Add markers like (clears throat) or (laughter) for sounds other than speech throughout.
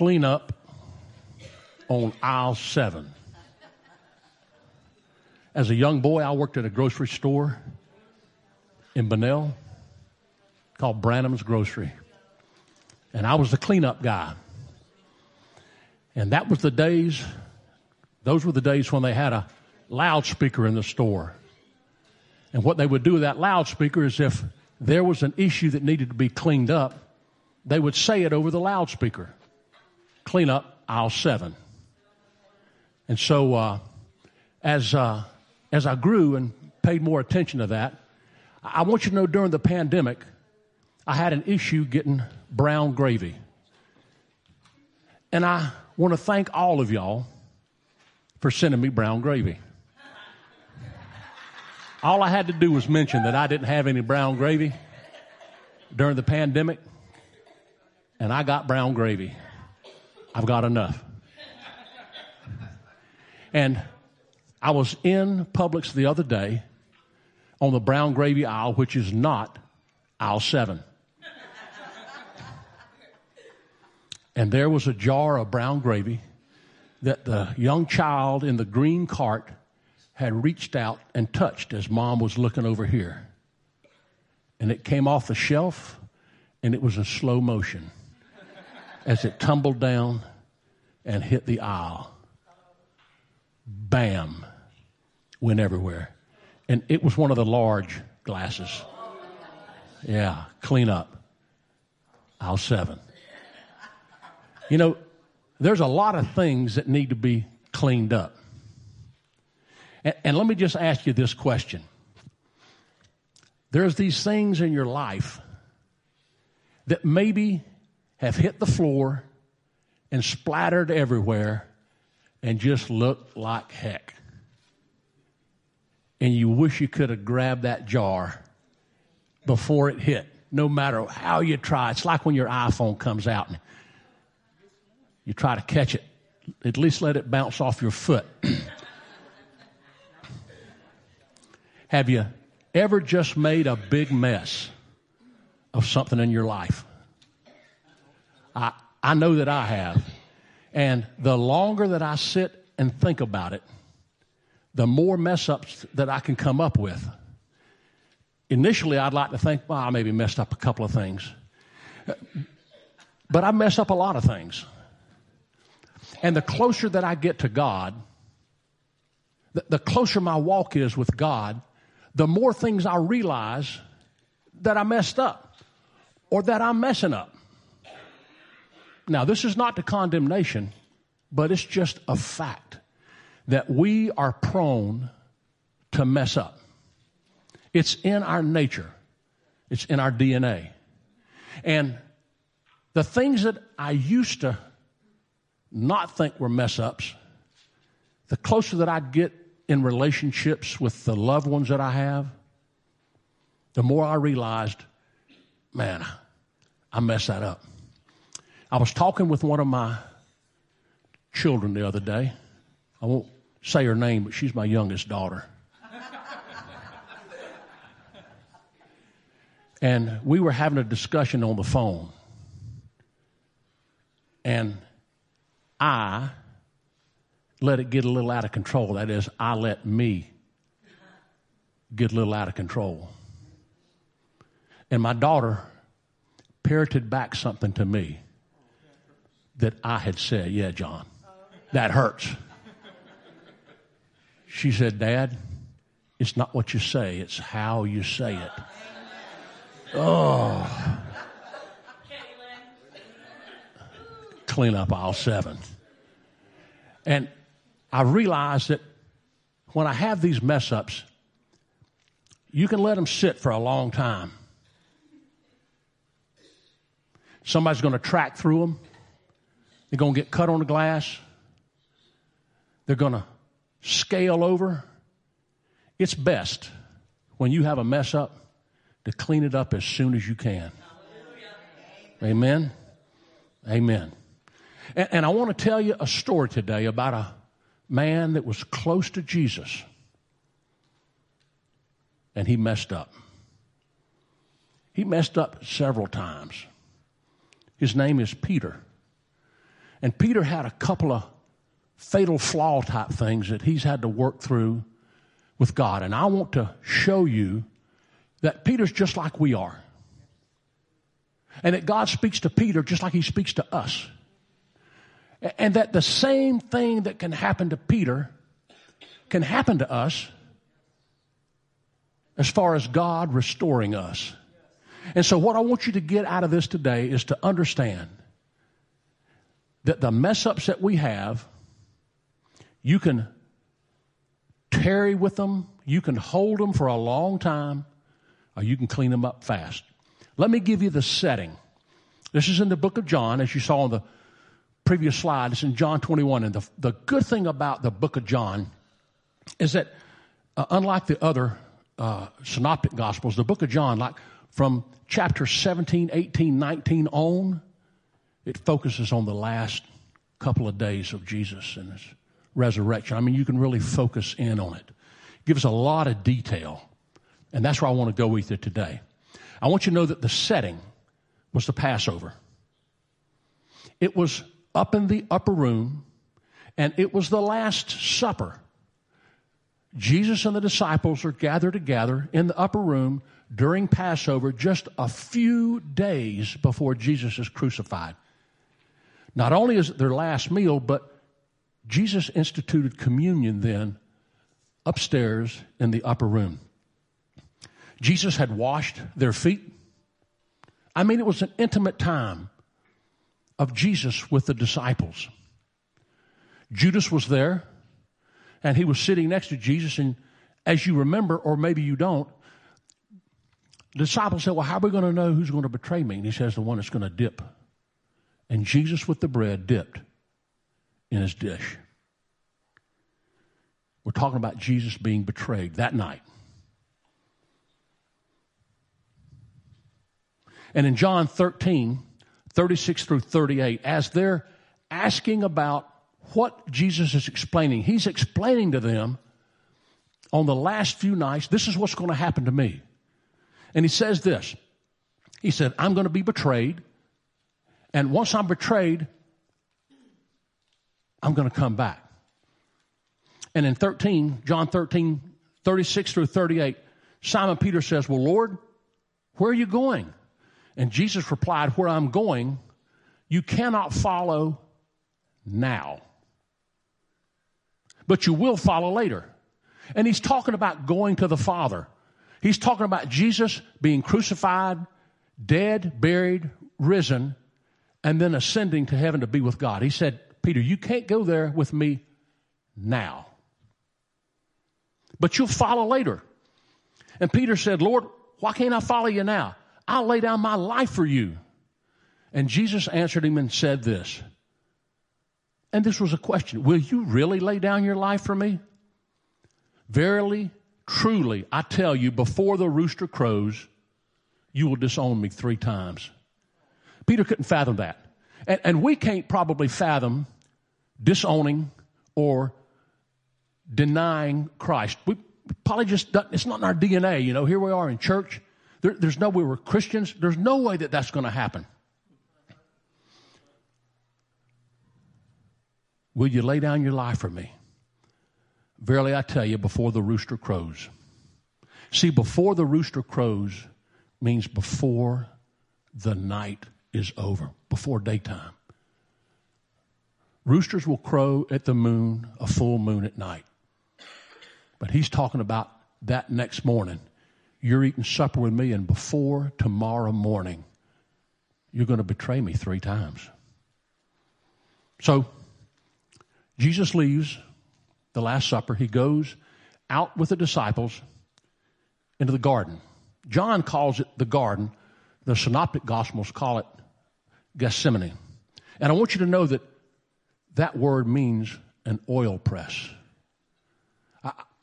clean up on aisle seven. As a young boy, I worked at a grocery store in Bunnell called Branham's Grocery. And I was the cleanup guy. And that was the days, those were the days when they had a loudspeaker in the store. And what they would do with that loudspeaker is if there was an issue that needed to be cleaned up, they would say it over the loudspeaker. Clean up aisle seven. And so, uh, as, uh, as I grew and paid more attention to that, I want you to know during the pandemic, I had an issue getting brown gravy. And I want to thank all of y'all for sending me brown gravy. All I had to do was mention that I didn't have any brown gravy during the pandemic, and I got brown gravy. I've got enough. And I was in Publix the other day on the brown gravy aisle, which is not aisle seven. and there was a jar of brown gravy that the young child in the green cart had reached out and touched as mom was looking over here. And it came off the shelf and it was in slow motion as it tumbled down and hit the aisle. Bam, went everywhere. And it was one of the large glasses. Yeah, clean up. Aisle seven. You know, there's a lot of things that need to be cleaned up. And, and let me just ask you this question. There's these things in your life that maybe have hit the floor and splattered everywhere and just looked like heck. And you wish you could have grabbed that jar before it hit, no matter how you try. It's like when your iPhone comes out and you try to catch it, at least let it bounce off your foot. (clears throat) Have you ever just made a big mess of something in your life? I, I know that I have. And the longer that I sit and think about it, the more mess ups that I can come up with. Initially, I'd like to think, well, I maybe messed up a couple of things. But I mess up a lot of things. And the closer that I get to God, the, the closer my walk is with God, the more things I realize that I messed up or that I'm messing up. Now, this is not the condemnation, but it's just a fact that we are prone to mess up. It's in our nature. It's in our DNA. And the things that I used to not think were mess ups, the closer that I get in relationships with the loved ones that I have, the more I realized, man, I messed that up. I was talking with one of my children the other day. I won't say her name, but she's my youngest daughter. and we were having a discussion on the phone. And I let it get a little out of control. That is, I let me get a little out of control. And my daughter parroted back something to me that I had said. Yeah, John, that hurts. She said, Dad, it's not what you say, it's how you say it. Oh. Clean up aisle seven. And I realized that when I have these mess ups, you can let them sit for a long time. Somebody's going to track through them. They're going to get cut on the glass. They're going to scale over. It's best when you have a mess up to clean it up as soon as you can. Amen. Amen. And, and I want to tell you a story today about a man that was close to Jesus and he messed up. He messed up several times. His name is Peter. And Peter had a couple of fatal flaw type things that he's had to work through with God. And I want to show you that Peter's just like we are. And that God speaks to Peter just like he speaks to us. And that the same thing that can happen to Peter can happen to us as far as God restoring us. And so, what I want you to get out of this today is to understand that the mess ups that we have, you can tarry with them, you can hold them for a long time, or you can clean them up fast. Let me give you the setting. This is in the book of John, as you saw on the previous slide. It's in John 21. And the, the good thing about the book of John is that, uh, unlike the other uh, synoptic gospels, the book of John, like from chapter 17, 18, 19 on, it focuses on the last couple of days of Jesus and his resurrection. I mean, you can really focus in on it. It gives a lot of detail. And that's where I want to go with you today. I want you to know that the setting was the Passover. It was up in the upper room, and it was the Last Supper. Jesus and the disciples are gathered together in the upper room during Passover just a few days before Jesus is crucified. Not only is it their last meal, but Jesus instituted communion then upstairs in the upper room. Jesus had washed their feet. I mean, it was an intimate time of Jesus with the disciples. Judas was there and he was sitting next to Jesus. And as you remember, or maybe you don't, the disciples said, Well, how are we going to know who's going to betray me? And he says, The one that's going to dip. And Jesus with the bread dipped in his dish. We're talking about Jesus being betrayed that night. And in John 13, 36 through 38, as they're asking about what Jesus is explaining. He's explaining to them on the last few nights, this is what's going to happen to me. And he says this He said, I'm going to be betrayed. And once I'm betrayed, I'm going to come back. And in 13, John 13, 36 through 38, Simon Peter says, Well, Lord, where are you going? And Jesus replied, Where I'm going, you cannot follow now but you will follow later. And he's talking about going to the Father. He's talking about Jesus being crucified, dead, buried, risen, and then ascending to heaven to be with God. He said, Peter, you can't go there with me now. But you'll follow later. And Peter said, Lord, why can't I follow you now? I'll lay down my life for you. And Jesus answered him and said this and this was a question Will you really lay down your life for me? Verily, truly, I tell you, before the rooster crows, you will disown me three times. Peter couldn't fathom that. And, and we can't probably fathom disowning or denying Christ. We probably just, don't, it's not in our DNA. You know, here we are in church. There, there's no way we're Christians. There's no way that that's going to happen. Will you lay down your life for me? Verily I tell you, before the rooster crows. See, before the rooster crows means before the night is over, before daytime. Roosters will crow at the moon, a full moon at night. But he's talking about that next morning. You're eating supper with me, and before tomorrow morning, you're going to betray me three times. So, Jesus leaves the Last Supper. He goes out with the disciples into the garden. John calls it the garden. The Synoptic Gospels call it Gethsemane. And I want you to know that that word means an oil press.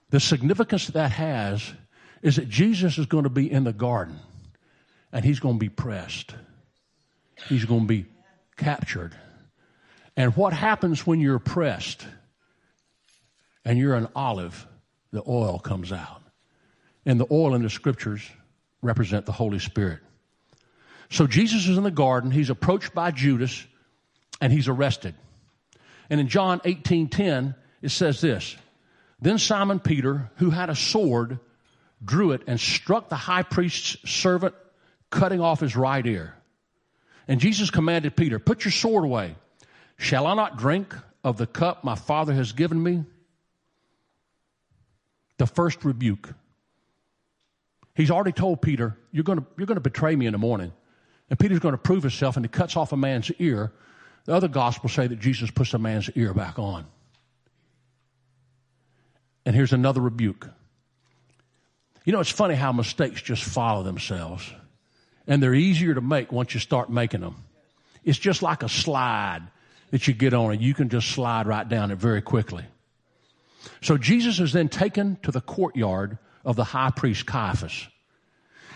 the significance that has is that Jesus is going to be in the garden and he's going to be pressed. He's going to be captured and what happens when you're pressed and you're an olive? The oil comes out. And the oil in the scriptures represent the Holy Spirit. So Jesus is in the garden. He's approached by Judas and he's arrested. And in John 18:10, it says this. Then Simon Peter, who had a sword, drew it and struck the high priest's servant, cutting off his right ear. And Jesus commanded Peter, Put your sword away. Shall I not drink of the cup my Father has given me? The first rebuke. He's already told Peter, You're going to, you're going to betray me in the morning. And Peter's going to prove himself, and he cuts off a man's ear. The other gospels say that Jesus puts a man's ear back on. And here's another rebuke. You know, it's funny how mistakes just follow themselves, and they're easier to make once you start making them. It's just like a slide that you get on, and you can just slide right down it very quickly. So Jesus is then taken to the courtyard of the high priest Caiaphas.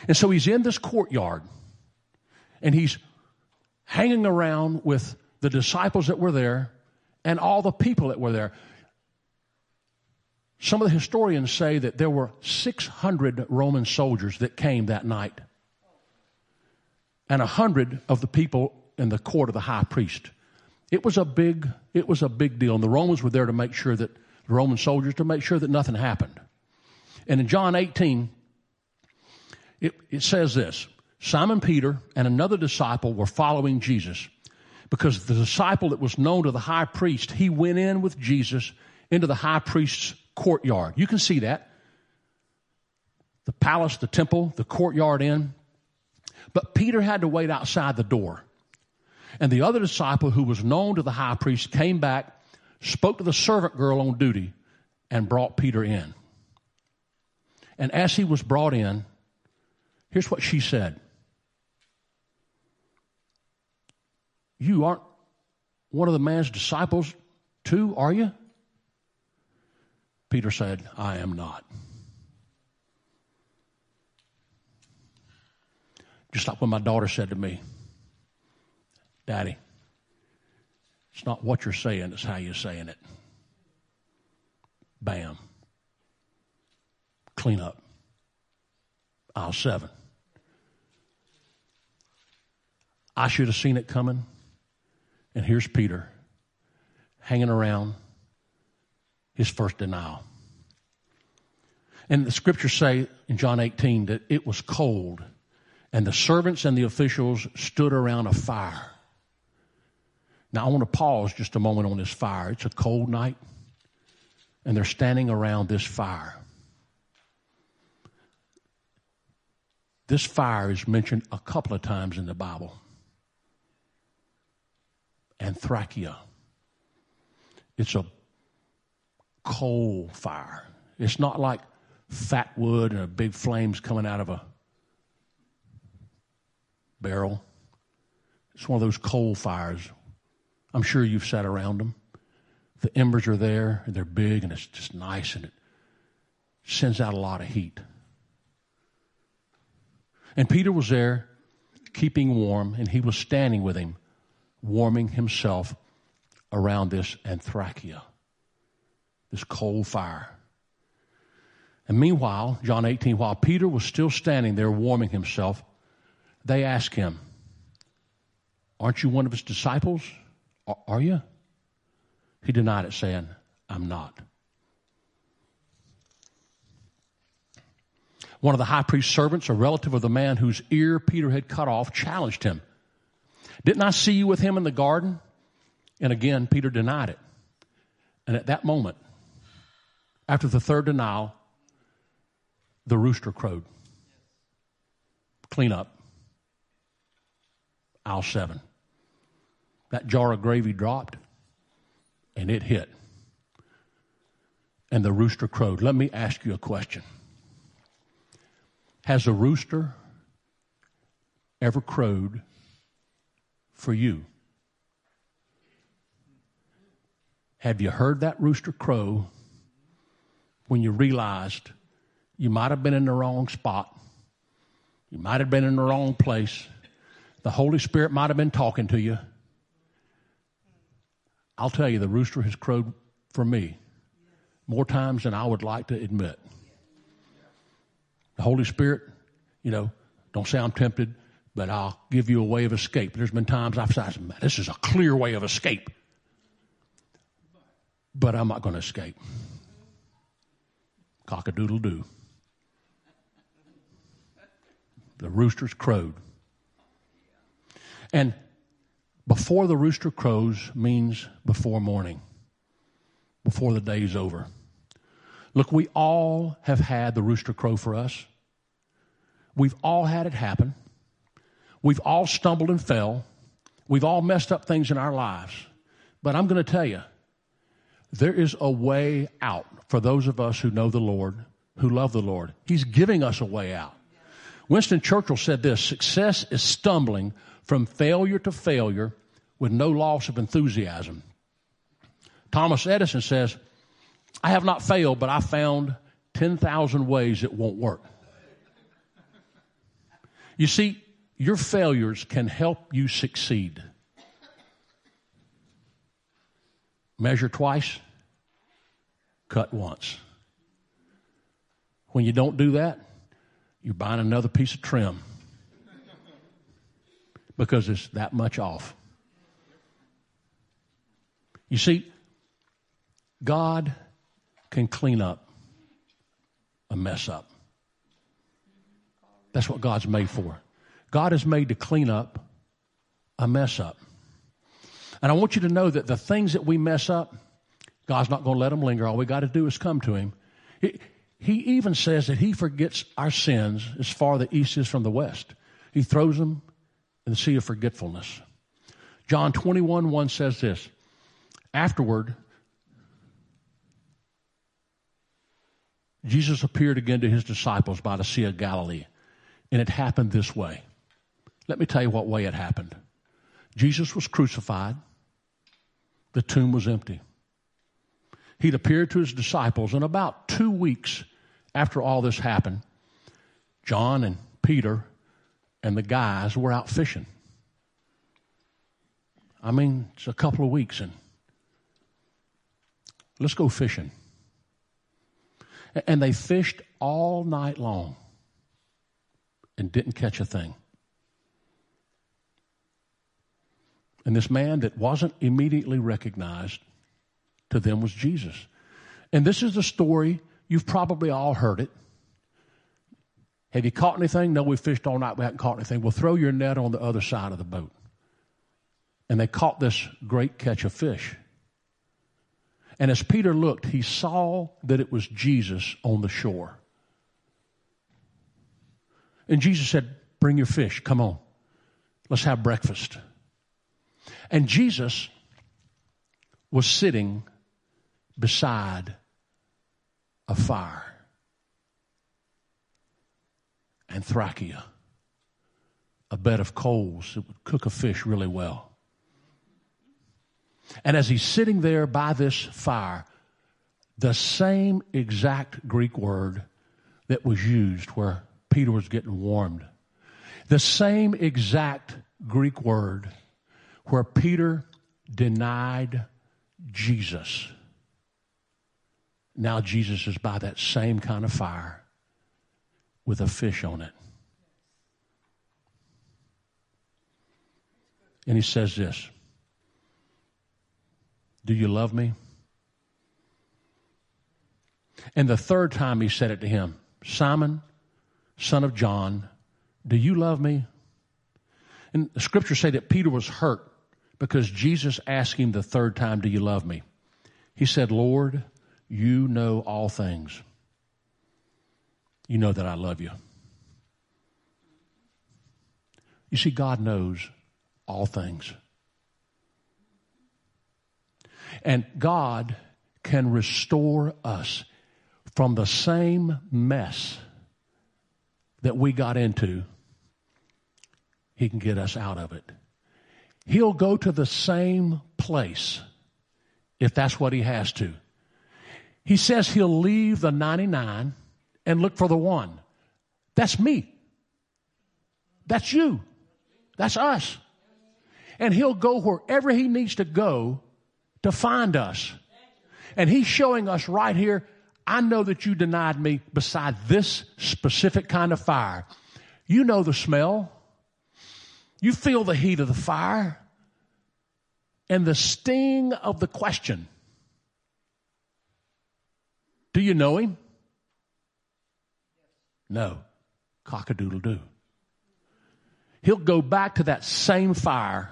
And so he's in this courtyard and he's hanging around with the disciples that were there and all the people that were there. Some of the historians say that there were 600 Roman soldiers that came that night, and 100 of the people in the court of the high priest. It was a big, it was a big deal, and the Romans were there to make sure that the Roman soldiers to make sure that nothing happened. And in John 18, it, it says this Simon Peter and another disciple were following Jesus because the disciple that was known to the high priest, he went in with Jesus into the high priest's courtyard. You can see that. The palace, the temple, the courtyard in. But Peter had to wait outside the door. And the other disciple who was known to the high priest came back, spoke to the servant girl on duty, and brought Peter in. And as he was brought in, here's what she said You aren't one of the man's disciples, too, are you? Peter said, I am not. Just like when my daughter said to me, Daddy, it's not what you're saying, it's how you're saying it. Bam. Clean up. Aisle seven. I should have seen it coming. And here's Peter hanging around his first denial. And the scriptures say in John 18 that it was cold, and the servants and the officials stood around a fire. Now, I want to pause just a moment on this fire. It's a cold night, and they're standing around this fire. This fire is mentioned a couple of times in the Bible anthrakia. It's a coal fire. It's not like fat wood and big flames coming out of a barrel. It's one of those coal fires. I'm sure you've sat around them. The embers are there, and they're big, and it's just nice, and it sends out a lot of heat. And Peter was there, keeping warm, and he was standing with him warming himself around this anthracia, this coal fire. And meanwhile, John 18, while Peter was still standing there warming himself, they asked him, Aren't you one of his disciples? Are you? He denied it, saying, I'm not. One of the high priest's servants, a relative of the man whose ear Peter had cut off, challenged him. Didn't I see you with him in the garden? And again, Peter denied it. And at that moment, after the third denial, the rooster crowed. Clean up. Aisle seven. That jar of gravy dropped and it hit. And the rooster crowed. Let me ask you a question Has a rooster ever crowed for you. Have you heard that rooster crow when you realized you might have been in the wrong spot? You might have been in the wrong place. The Holy Spirit might have been talking to you. I'll tell you, the rooster has crowed for me more times than I would like to admit. The Holy Spirit, you know, don't say I'm tempted but I'll give you a way of escape. There's been times I've said, this is a clear way of escape. but I'm not going to escape. Cock a doodle doo. The roosters crowed. And before the rooster crows means before morning, before the day's over. Look, we all have had the rooster crow for us. We've all had it happen. We've all stumbled and fell. We've all messed up things in our lives. But I'm going to tell you, there is a way out for those of us who know the Lord, who love the Lord. He's giving us a way out. Winston Churchill said this success is stumbling from failure to failure with no loss of enthusiasm. Thomas Edison says, I have not failed, but I found 10,000 ways it won't work. You see, your failures can help you succeed. Measure twice, cut once. When you don't do that, you're buying another piece of trim because it's that much off. You see, God can clean up a mess up. That's what God's made for. God is made to clean up a mess up. And I want you to know that the things that we mess up, God's not going to let them linger. All we got to do is come to Him. He, he even says that He forgets our sins as far the east is from the west. He throws them in the sea of forgetfulness. John 21 1 says this Afterward, Jesus appeared again to his disciples by the Sea of Galilee. And it happened this way. Let me tell you what way it happened. Jesus was crucified, the tomb was empty. He'd appeared to his disciples, and about two weeks after all this happened, John and Peter and the guys were out fishing. I mean, it's a couple of weeks, and let's go fishing. And they fished all night long and didn't catch a thing. And this man that wasn't immediately recognized to them was Jesus. And this is the story, you've probably all heard it. Have you caught anything? No, we fished all night, we haven't caught anything. Well, throw your net on the other side of the boat. And they caught this great catch of fish. And as Peter looked, he saw that it was Jesus on the shore. And Jesus said, Bring your fish, come on, let's have breakfast. And Jesus was sitting beside a fire. Anthracite, a bed of coals that would cook a fish really well. And as he's sitting there by this fire, the same exact Greek word that was used where Peter was getting warmed, the same exact Greek word where Peter denied Jesus. Now Jesus is by that same kind of fire with a fish on it. And he says this Do you love me? And the third time he said it to him Simon, son of John, do you love me? And the scriptures say that Peter was hurt because Jesus asked him the third time, Do you love me? He said, Lord, you know all things. You know that I love you. You see, God knows all things. And God can restore us from the same mess that we got into he can get us out of it. He'll go to the same place if that's what he has to. He says he'll leave the 99 and look for the one. That's me. That's you. That's us. And he'll go wherever he needs to go to find us. And he's showing us right here I know that you denied me beside this specific kind of fire. You know the smell. You feel the heat of the fire and the sting of the question. Do you know him? No. Cock a doodle doo. He'll go back to that same fire.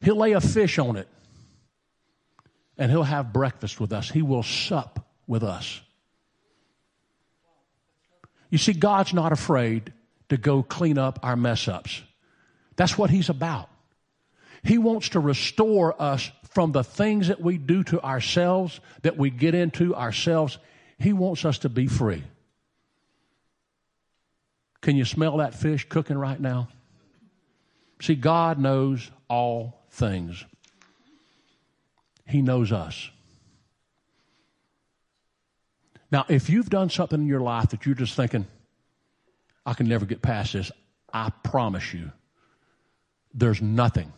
He'll lay a fish on it. And he'll have breakfast with us. He will sup with us. You see, God's not afraid to go clean up our mess ups. That's what He's about. He wants to restore us from the things that we do to ourselves, that we get into ourselves. He wants us to be free. Can you smell that fish cooking right now? See, God knows all things. He knows us. Now, if you've done something in your life that you're just thinking, I can never get past this, I promise you, there's nothing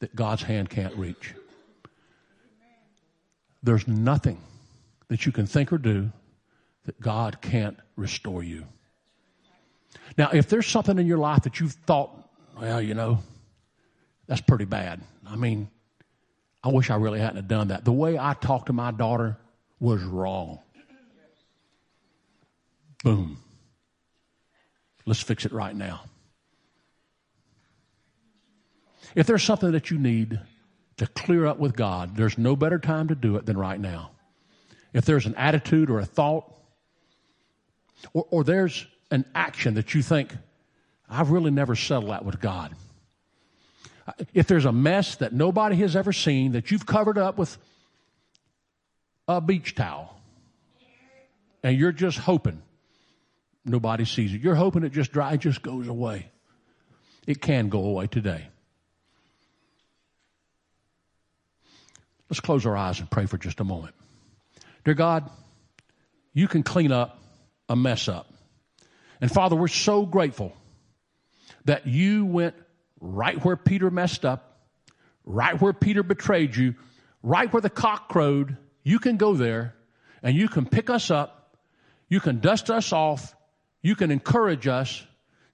that God's hand can't reach. There's nothing that you can think or do that God can't restore you. Now, if there's something in your life that you've thought, well, you know, that's pretty bad. I mean, I wish I really hadn't done that. The way I talked to my daughter was wrong. Boom. Let's fix it right now. If there's something that you need to clear up with God, there's no better time to do it than right now. If there's an attitude or a thought, or, or there's an action that you think, I've really never settled that with God. If there's a mess that nobody has ever seen that you've covered up with a beach towel, and you're just hoping nobody sees it, you're hoping it just dry, just goes away. It can go away today. Let's close our eyes and pray for just a moment. Dear God, you can clean up a mess up. And Father, we're so grateful that you went right where Peter messed up, right where Peter betrayed you, right where the cock crowed. You can go there and you can pick us up. You can dust us off. You can encourage us.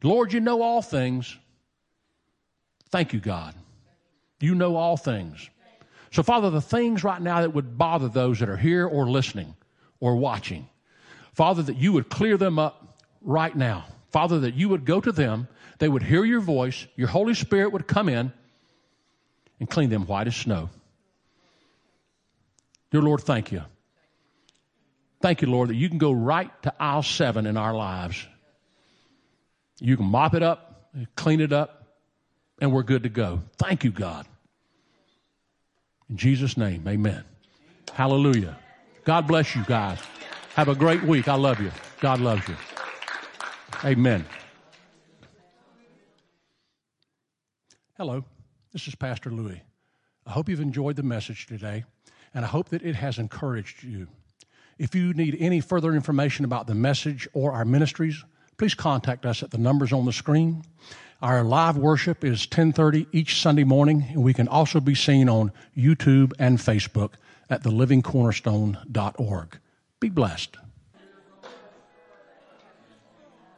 Lord, you know all things. Thank you, God. You know all things. So, Father, the things right now that would bother those that are here or listening or watching, Father, that you would clear them up right now. Father, that you would go to them, they would hear your voice, your Holy Spirit would come in and clean them white as snow. Dear Lord, thank you. Thank you, Lord, that you can go right to aisle seven in our lives. You can mop it up, clean it up, and we're good to go. Thank you, God. In Jesus' name, amen. Hallelujah. God bless you guys. Have a great week. I love you. God loves you. Amen. Hello, this is Pastor Louis. I hope you've enjoyed the message today, and I hope that it has encouraged you. If you need any further information about the message or our ministries, please contact us at the numbers on the screen. Our live worship is 10:30 each Sunday morning, and we can also be seen on YouTube and Facebook at thelivingcornerstone.org. Be blessed.